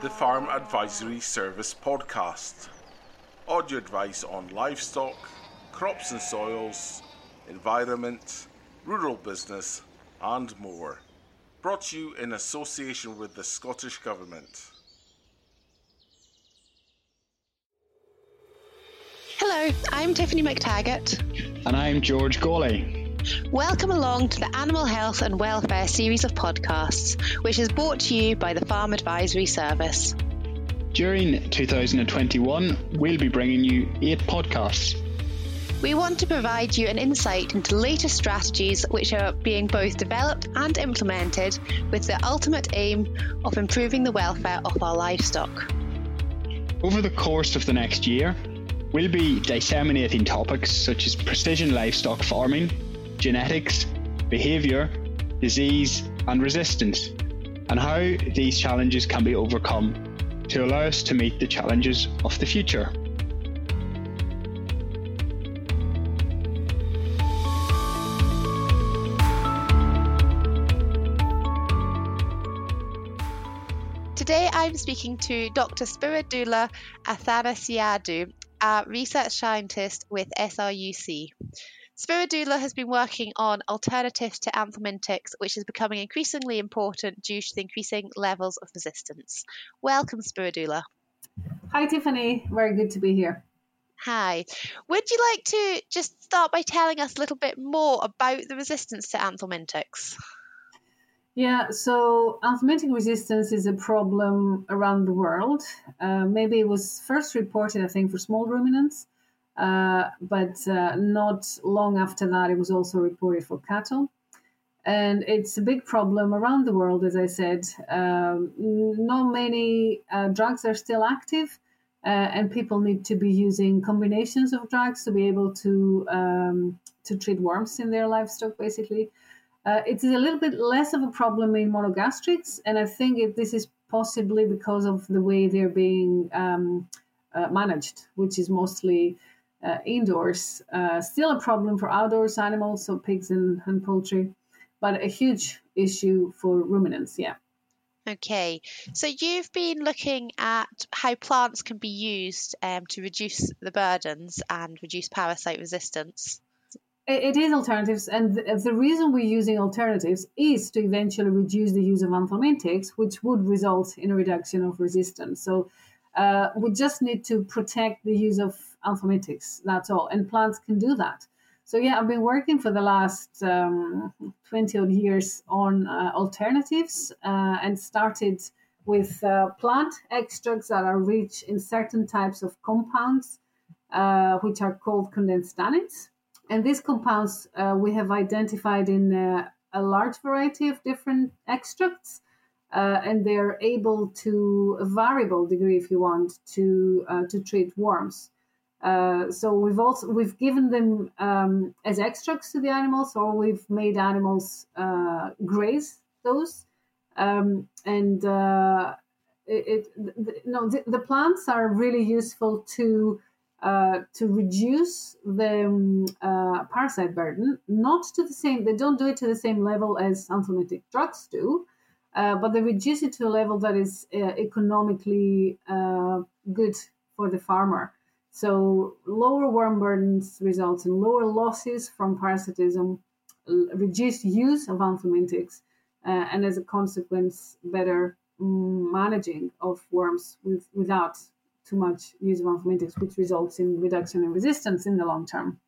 the Farm Advisory Service podcast. Audio advice on livestock, crops and soils, environment, rural business, and more. Brought to you in association with the Scottish Government. Hello, I'm Tiffany Mactaggart. And I'm George Gawley. Welcome along to the Animal Health and Welfare series of podcasts, which is brought to you by the Farm Advisory Service. During 2021, we'll be bringing you eight podcasts. We want to provide you an insight into latest strategies which are being both developed and implemented with the ultimate aim of improving the welfare of our livestock. Over the course of the next year, we'll be disseminating topics such as precision livestock farming, genetics, behaviour, disease, and resistance, and how these challenges can be overcome to allow us to meet the challenges of the future. Today I'm speaking to Dr. Spiridoula Athanasiadou, a research scientist with SRUC. Spiridoula has been working on alternatives to anthelmintics, which is becoming increasingly important due to the increasing levels of resistance. Welcome, Spiridoula. Hi, Tiffany. Very good to be here. Hi. Would you like to just start by telling us a little bit more about the resistance to anthelmintics? Yeah, so anthelmintic resistance is a problem around the world. Uh, maybe it was first reported, I think, for small ruminants uh, but uh, not long after that, it was also reported for cattle. And it's a big problem around the world, as I said. Um, not many uh, drugs are still active, uh, and people need to be using combinations of drugs to be able to um, to treat worms in their livestock, basically. Uh, it's a little bit less of a problem in monogastrics, and I think it, this is possibly because of the way they're being um, managed, which is mostly uh, indoors. Uh, still a problem for outdoors animals, so pigs and, and poultry, but a huge issue for ruminants, yeah. Okay, so you've been looking at how plants can be used um, to reduce the burdens and reduce parasite resistance. It is alternatives, and the, the reason we're using alternatives is to eventually reduce the use of anthelmintics, which would result in a reduction of resistance. So uh, we just need to protect the use of anthelmintics. That's all. And plants can do that. So yeah, I've been working for the last um, 20 odd years on uh, alternatives uh, and started with uh, plant extracts that are rich in certain types of compounds, uh, which are called condensed tannins. And these compounds uh, we have identified in uh, a large variety of different extracts and they're able to a variable degree, if you want, to to treat worms. Uh, so we've also we've given them um, as extracts to the animals, or we've made animals uh, graze those, um, and uh, it, it no the, the, plants are really useful to. Uh, to reduce the um, parasite burden, not to the same, they don't do it to the same level as anthelmintic drugs do, uh, but they reduce it to a level that is uh, economically uh, good for the farmer. So lower worm burdens results in lower losses from parasitism, reduced use of anthelmintics, uh, and as a consequence, better mm, managing of worms with, without too much use of anthelmintics, which results in reduction in resistance in the long term.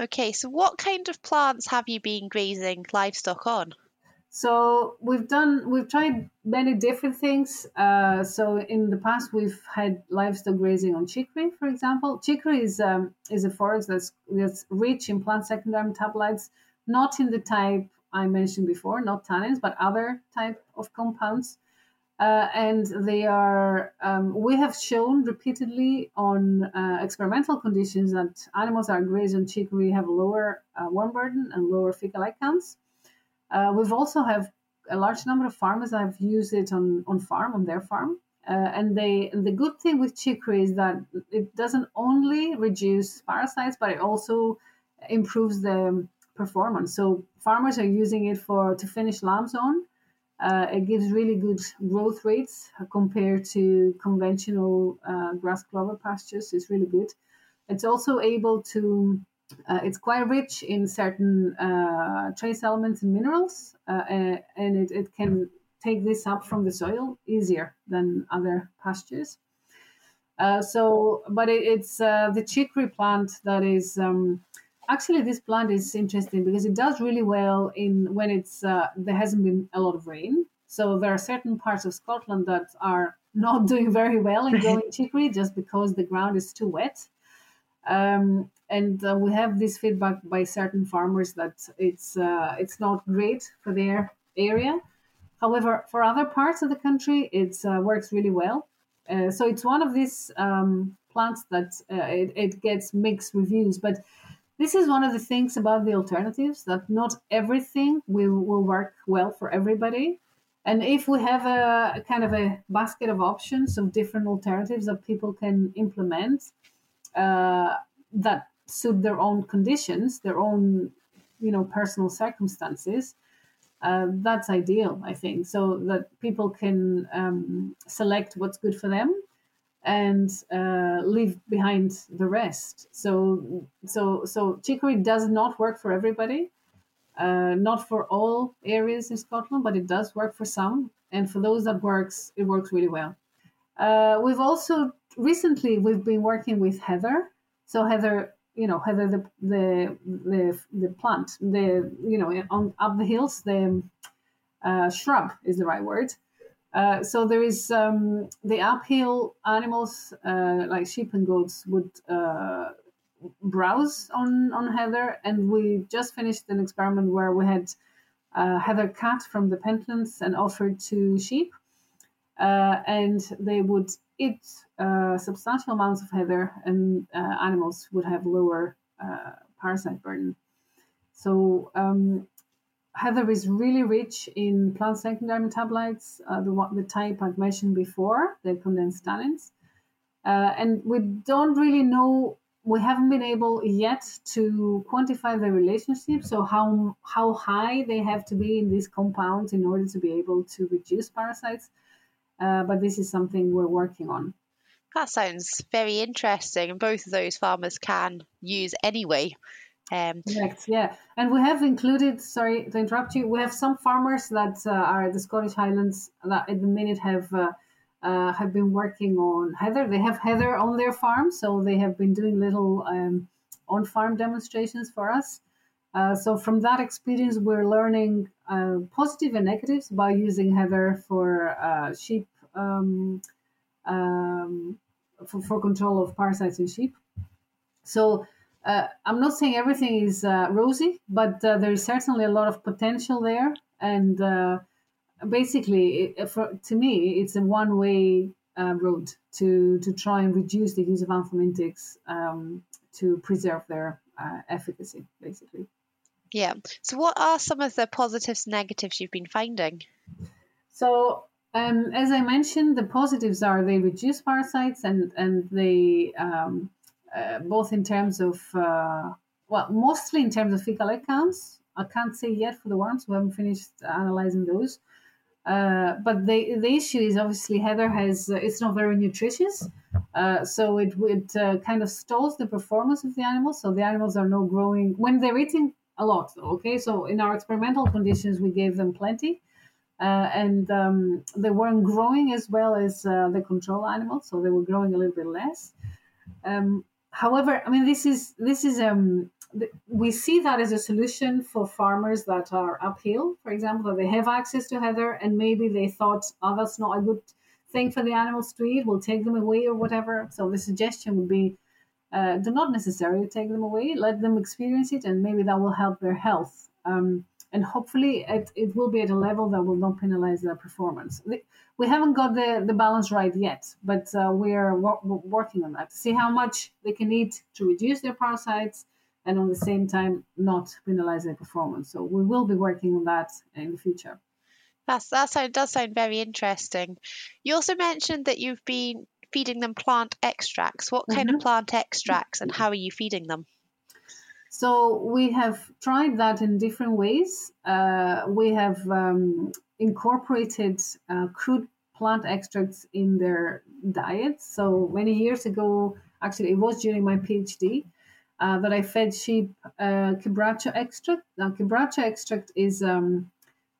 Okay, so what kind of plants have you been grazing livestock on? So we've done, we've tried many different things. Uh, so in the past, we've had livestock grazing on chicory, for example. Chicory is um, is a forage that's that's rich in plant secondary metabolites, not in the type I mentioned before, not tannins, but other type of compounds. Uh, and they are, um, we have shown repeatedly on uh, experimental conditions that animals that are grazed on chicory have lower uh, worm burden and lower fecal counts. Uh, we've also have a large number of farmers that have used it on, on farm, on their farm. Uh, and they and the good thing with chicory is that it doesn't only reduce parasites, but it also improves the performance. So farmers are using it for to finish lambs on, Uh, it gives really good growth rates compared to conventional uh, grass clover pastures. It's really good. It's also able to, uh, it's quite rich in certain uh, trace elements and minerals, uh, and it, it can take this up from the soil easier than other pastures. Uh, so, but it, it's the chicory plant that is. Um, actually this plant is interesting because it does really well in when it's uh, there hasn't been a lot of rain so there are certain parts of scotland that are not doing very well in growing chicory just because the ground is too wet um, and uh, we have this feedback by certain farmers that it's uh, it's not great for their area. However for other parts of the country it uh, works really well. Uh, so it's one of these um, plants that uh, it, it gets mixed reviews. But this is one of the things about the alternatives that not everything will, will work well for everybody. And if we have a, a kind of a basket of options of different alternatives that people can implement uh, that suit their own conditions, their own, you know, personal circumstances, uh, that's ideal, I think, so that people can um, select what's good for them and uh, leave behind the rest. So, so, so chicory does not work for everybody, uh, not for all areas in Scotland, but it does work for some. And for those that works, it works really well. Uh, we've also recently we've been working with heather. So heather, you know, heather the the the, the plant, the you know, on up the hills, the uh, shrub is the right word. Uh, so there is um, the uphill animals uh, like sheep and goats would uh, browse on on heather, and we just finished an experiment where we had uh, heather cut from the pentlands and offered to sheep, uh, and they would eat substantial amounts of heather, and animals would have lower parasite burden. So um, heather is really rich in plant secondary metabolites, uh, the, the type I've mentioned before, the condensed tannins. Uh, and we don't really know, we haven't been able yet to quantify the relationship, so how, how high they have to be in these compounds in order to be able to reduce parasites. Uh, but this is something we're working on. That sounds very interesting, and both of those farmers can use anyway. Um, Correct. Yeah, and we have included. Sorry to interrupt you. We have some farmers that uh, are the Scottish Highlands that at the minute have uh, uh, have been working on heather. They have heather on their farm, so they have been doing little um, on farm demonstrations for us. Uh, so from that experience, we're learning uh, positive and negatives by using heather for uh, sheep um, um, for, for control of parasites in sheep. So uh, I'm not saying everything is uh, rosy, but there is certainly a lot of potential there. And basically, it, for, to me, it's a one way uh, road to, to try and reduce the use of anthelmintics um, to preserve their uh, efficacy, basically. Yeah. So, what are some of the positives and negatives you've been finding? So, um, as I mentioned, the positives are they reduce parasites and and they um, uh, both in terms of, uh, well, mostly in terms of fecal egg counts. I can't say yet for the worms. We haven't finished analyzing those. Uh, but the the issue is obviously heather has uh, it's not very nutritious, uh, so it it uh, kind of stalls the performance of the animals. So the animals are not growing when they're eating a lot. Okay, so in our experimental conditions we gave them plenty, and um, they weren't growing as well as the control animals, so they were growing a little bit less. Um, however, I mean, this is this is um, we see that as a solution for farmers that are uphill, for example, that they have access to heather, and maybe they thought, oh, that's not a good thing for the animals to eat. We'll take them away or whatever. So the suggestion would be, uh, do not necessarily take them away. Let them experience it, and maybe that will help their health. Um, and hopefully, it, it will be at a level that will not penalize their performance we haven't got the, the balance right yet, but uh, we are working on that. See how much they can eat to reduce their parasites and on the same time not penalize their performance. So we will be working on that in the future. That's, that sound, does sound very interesting. You also mentioned that you've been feeding them plant extracts. What kind mm-hmm. of plant extracts and how are you feeding them? So we have tried that in different ways. Uh, we have um, incorporated uh, crude plant extracts in their diet. So many years ago, actually, it was during my PhD. Uh, that I fed sheep uh, quebracho extract. Now, quebracho extract is um,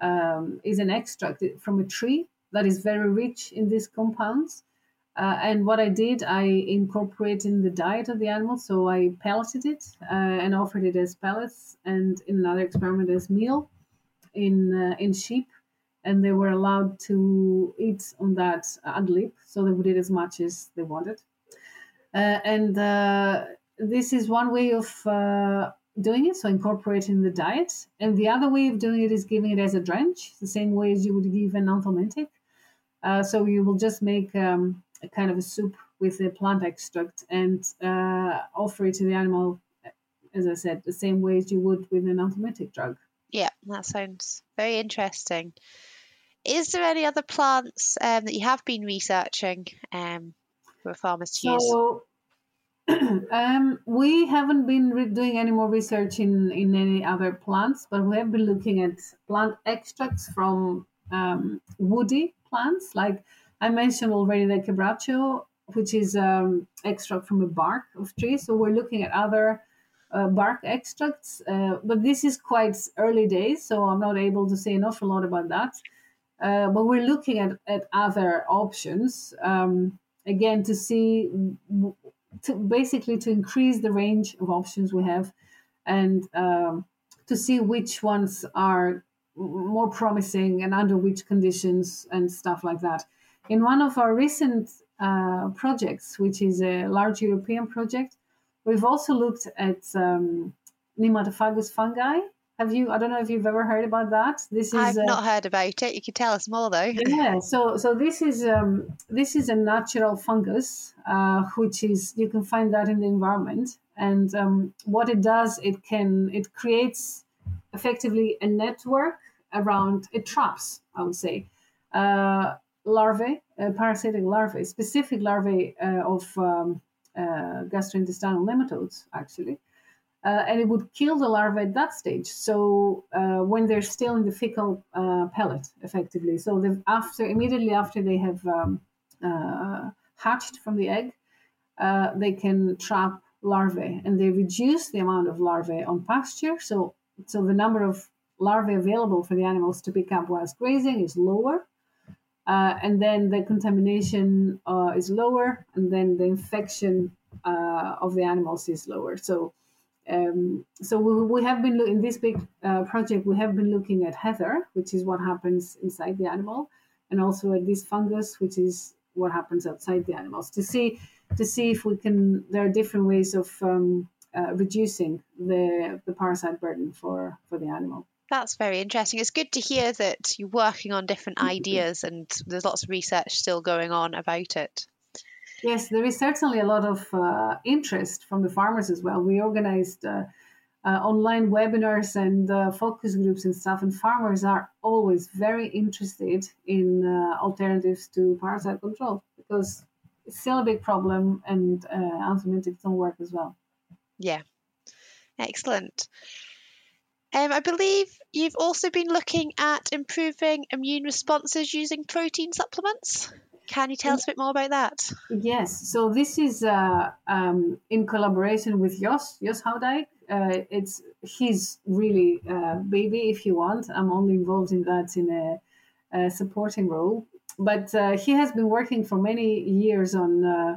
um, is an extract from a tree that is very rich in these compounds. Uh, and what I did, I incorporated in the diet of the animal. So I pelleted it uh, and offered it as pellets, and in another experiment as meal in uh, in sheep. And they were allowed to eat on that ad lib, so they would eat as much as they wanted. Uh, and uh, this is one way of uh, doing it, so incorporating the diet. And the other way of doing it is giving it as a drench, the same way as you would give an anthelmintic. So you will just make um, a kind of a soup with a plant extract and uh, offer it to the animal, as I said, the same way as you would with an anthelmintic drug. Yeah, that sounds very interesting. Is there any other plants um, that you have been researching um, for farmers to so, use? um, we haven't been re- doing any more research in, in any other plants, but we have been looking at plant extracts from um, woody plants. Like I mentioned already, the quebracho, which is um, extract from a bark of trees. So we're looking at other uh, bark extracts, uh, but this is quite early days, so I'm not able to say an awful lot about that. Uh, but we're looking at, at other options um, again to see, to basically to increase the range of options we have, and um, to see which ones are more promising and under which conditions and stuff like that. In one of our recent uh, projects, which is a large European project, we've also looked at um, nematophagous fungi. Have you? I don't know if you've ever heard about that. This is. I've uh, not heard about it. You can tell us more, though. yeah. So, so this is um, this is a natural fungus, uh, which is you can find that in the environment, and um, what it does, it can it creates effectively a network around it traps, I would say, uh, larvae, uh, parasitic larvae, specific larvae uh, of um, uh, gastrointestinal nematodes, actually. Uh, and it would kill the larvae at that stage. So uh, when they're still in the fecal pellet, effectively. So after immediately after they have um, hatched from the egg, they can trap larvae, and they reduce the amount of larvae on pasture. So so the number of larvae available for the animals to pick up whilst grazing is lower. Uh, and then the contamination uh, is lower, and then the infection uh, of the animals is lower. So, um, so we, we, have been in this big uh, project. We have been looking at heather, which is what happens inside the animal, and also at this fungus, which is what happens outside the animals, to see to see if we can. There are different ways of um, uh, reducing the the parasite burden for for the animal. That's very interesting. It's good to hear that you're working on different mm-hmm. ideas and there's lots of research still going on about it. Yes, there is certainly a lot of uh, interest from the farmers as well. We organized uh, uh, online webinars and uh, focus groups and stuff, and farmers are always very interested in uh, alternatives to parasite control because it's still a big problem and uh, antibiotics don't work as well. Yeah, excellent. Um, I believe you've also been looking at improving immune responses using protein supplements. Can you tell us a bit more about that? Yes. So this is uh, um, in collaboration with Jos Jos Houdijk. Uh, it's his really uh, baby, if you want. I'm only involved in that in a, a supporting role, but uh, he has been working for many years on uh,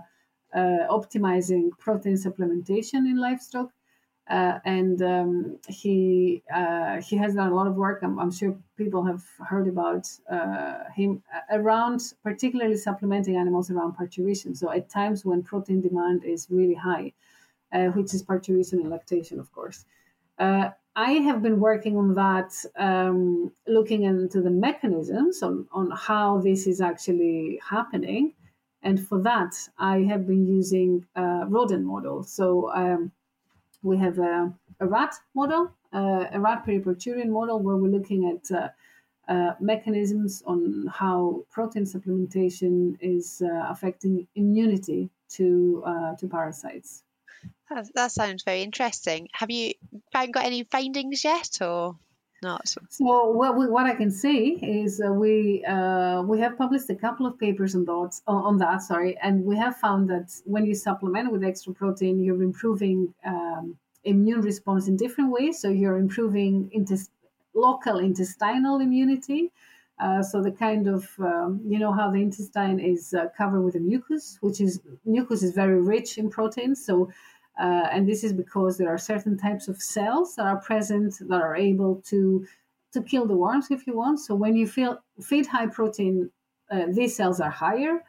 uh, optimizing protein supplementation in livestock uh, and um, he uh, he has done a lot of work. I'm, I'm sure people have heard about uh, him around, particularly supplementing animals around parturition. So at times when protein demand is really high, uh, which is parturition and lactation, of course. Uh, I have been working on that, um, looking into the mechanisms on, on how this is actually happening. And for that, I have been using uh, rodent models. So um, we have a, a rat model, uh, a rat periparturient model, where we're looking at uh, uh, mechanisms on how protein supplementation is uh, affecting immunity to uh, to parasites. That, that, sounds very interesting. Have you got any findings yet, or? Not. So what we, what I can say is uh, we uh, we have published a couple of papers on that on that sorry, and we have found that when you supplement with extra protein, you're improving um, immune response in different ways. So you're improving intest- local intestinal immunity. Uh, so the kind of um, you know how the intestine is uh, covered with a mucus, which is mucus is very rich in proteins. So uh, and this is because there are certain types of cells that are present that are able to to kill the worms if you want. So when you feel, feed high protein, uh, these cells are higher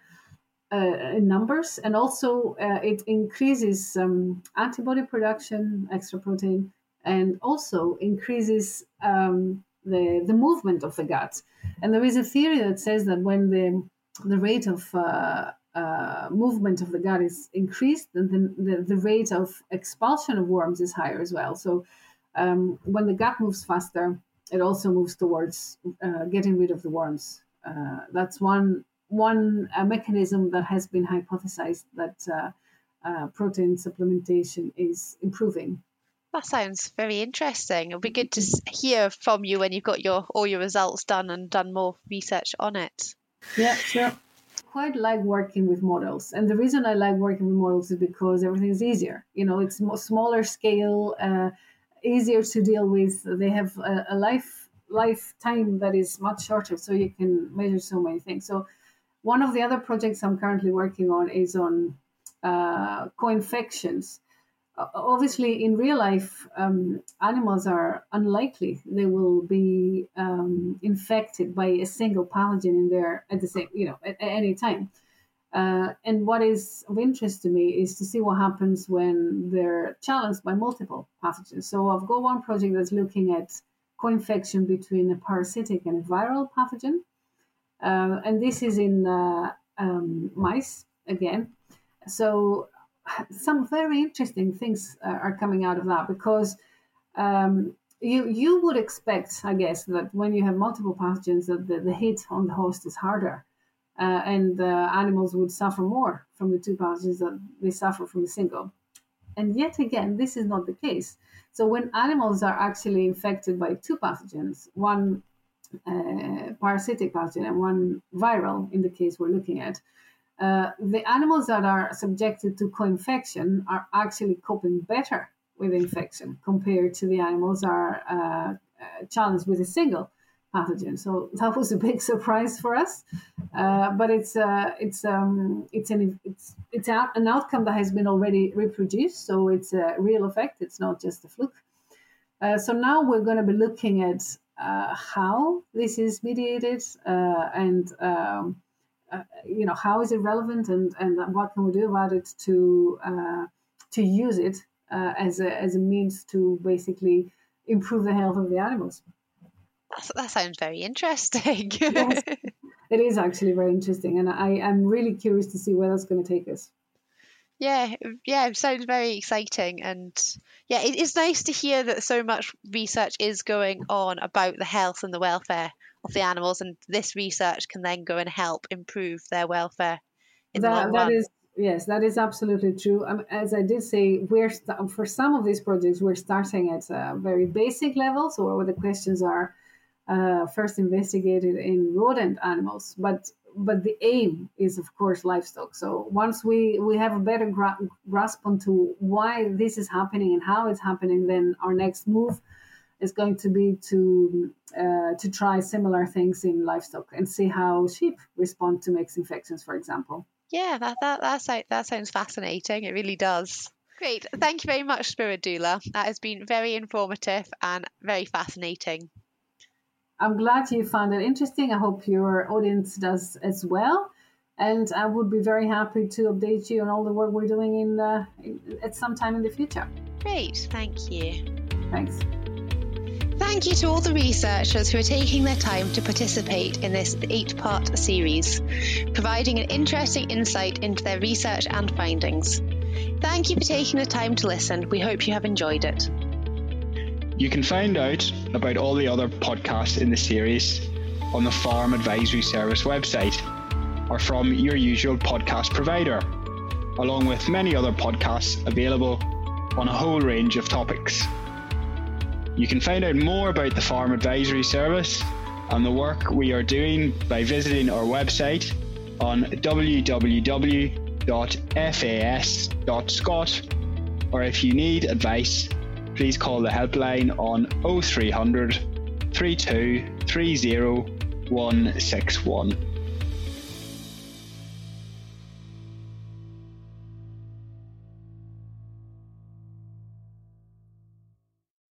uh, in numbers, and also uh, it increases um, antibody production, extra protein, and also increases um, the the movement of the gut. And there is a theory that says that when the the rate of uh, movement of the gut is increased, then the, the, rate of expulsion of worms is higher as well. So um, when the gut moves faster, it also moves towards uh, getting rid of the worms. Uh, that's one one uh, mechanism that has been hypothesized that uh, uh, protein supplementation is improving. That sounds very interesting. It'll be good to hear from you when you've got your all your results done and done more research on it. Yeah, sure quite like working with models. And the reason I like working with models is because everything is easier. You know, it's smaller scale, uh, easier to deal with. They have a, a life lifetime that is much shorter, so you can measure so many things. So one of the other projects I'm currently working on is on uh, co-infections obviously in real life um, animals are unlikely. They will be um, infected by a single pathogen in there at the same you know at, at any time. Uh, and what is of interest to me is to see what happens when they're challenged by multiple pathogens. So i've got one project that's looking at co-infection between a parasitic and a viral pathogen. Uh, and this is in uh, um, mice again. So some very interesting things uh, are coming out of that because um, you you would expect, I guess, that when you have multiple pathogens, that the, the hit on the host is harder, uh, and animals would suffer more from the two pathogens that they suffer from the single. And yet again, this is not the case. So when animals are actually infected by two pathogens, one uh, parasitic pathogen and one viral, in the case we're looking at, uh, the animals that are subjected to co-infection are actually coping better with infection compared to the animals are uh, uh, challenged with a single pathogen. So that was a big surprise for us, uh, but it's uh, it's um, it's an it's it's an outcome that has been already reproduced. So it's a real effect. It's not just a fluke. so now we're going to be looking at how this is mediated and um, uh, you know, how is it relevant and, and what can we do about it to uh, to use it uh, as a as a means to basically improve the health of the animals. That's, that sounds very interesting. yes, it is actually very interesting, and I am really curious to see where that's going to take us. Yeah, yeah, it sounds very exciting, and yeah, it is nice to hear that so much research is going on about the health and the welfare of the animals, and this research can then go and help improve their welfare in that, the long that run. Is, yes, that is absolutely true. Um, as I did say, we're st- for some of these projects we're starting at a very basic level, so where the questions are uh, first investigated in rodent animals, but but the aim is of course livestock so once we we have a better gra- grasp onto why this is happening and how it's happening then our next move is going to be to uh, to try similar things in livestock and see how sheep respond to mixed infections, for example. Yeah, that that that, that sounds fascinating. It really does. Great. Thank you very much, Spiridoula. That has been very informative and very fascinating. I'm glad you found it interesting. I hope your audience does as well. And I would be very happy to update you on all the work we're doing in, uh, in at some time in the future. Great. Thank you. Thanks. Thank you to all the researchers who are taking their time to participate in this eight part series, providing an interesting insight into their research and findings. Thank you for taking the time to listen. We hope you have enjoyed it. You can find out about all the other podcasts in the series on the Farm Advisory Service website or from your usual podcast provider, along with many other podcasts available on a whole range of topics. You can find out more about the Farm Advisory Service and the work we are doing by visiting our website on www.fas.scot or if you need advice, please call the helpline on 0300 3230 161.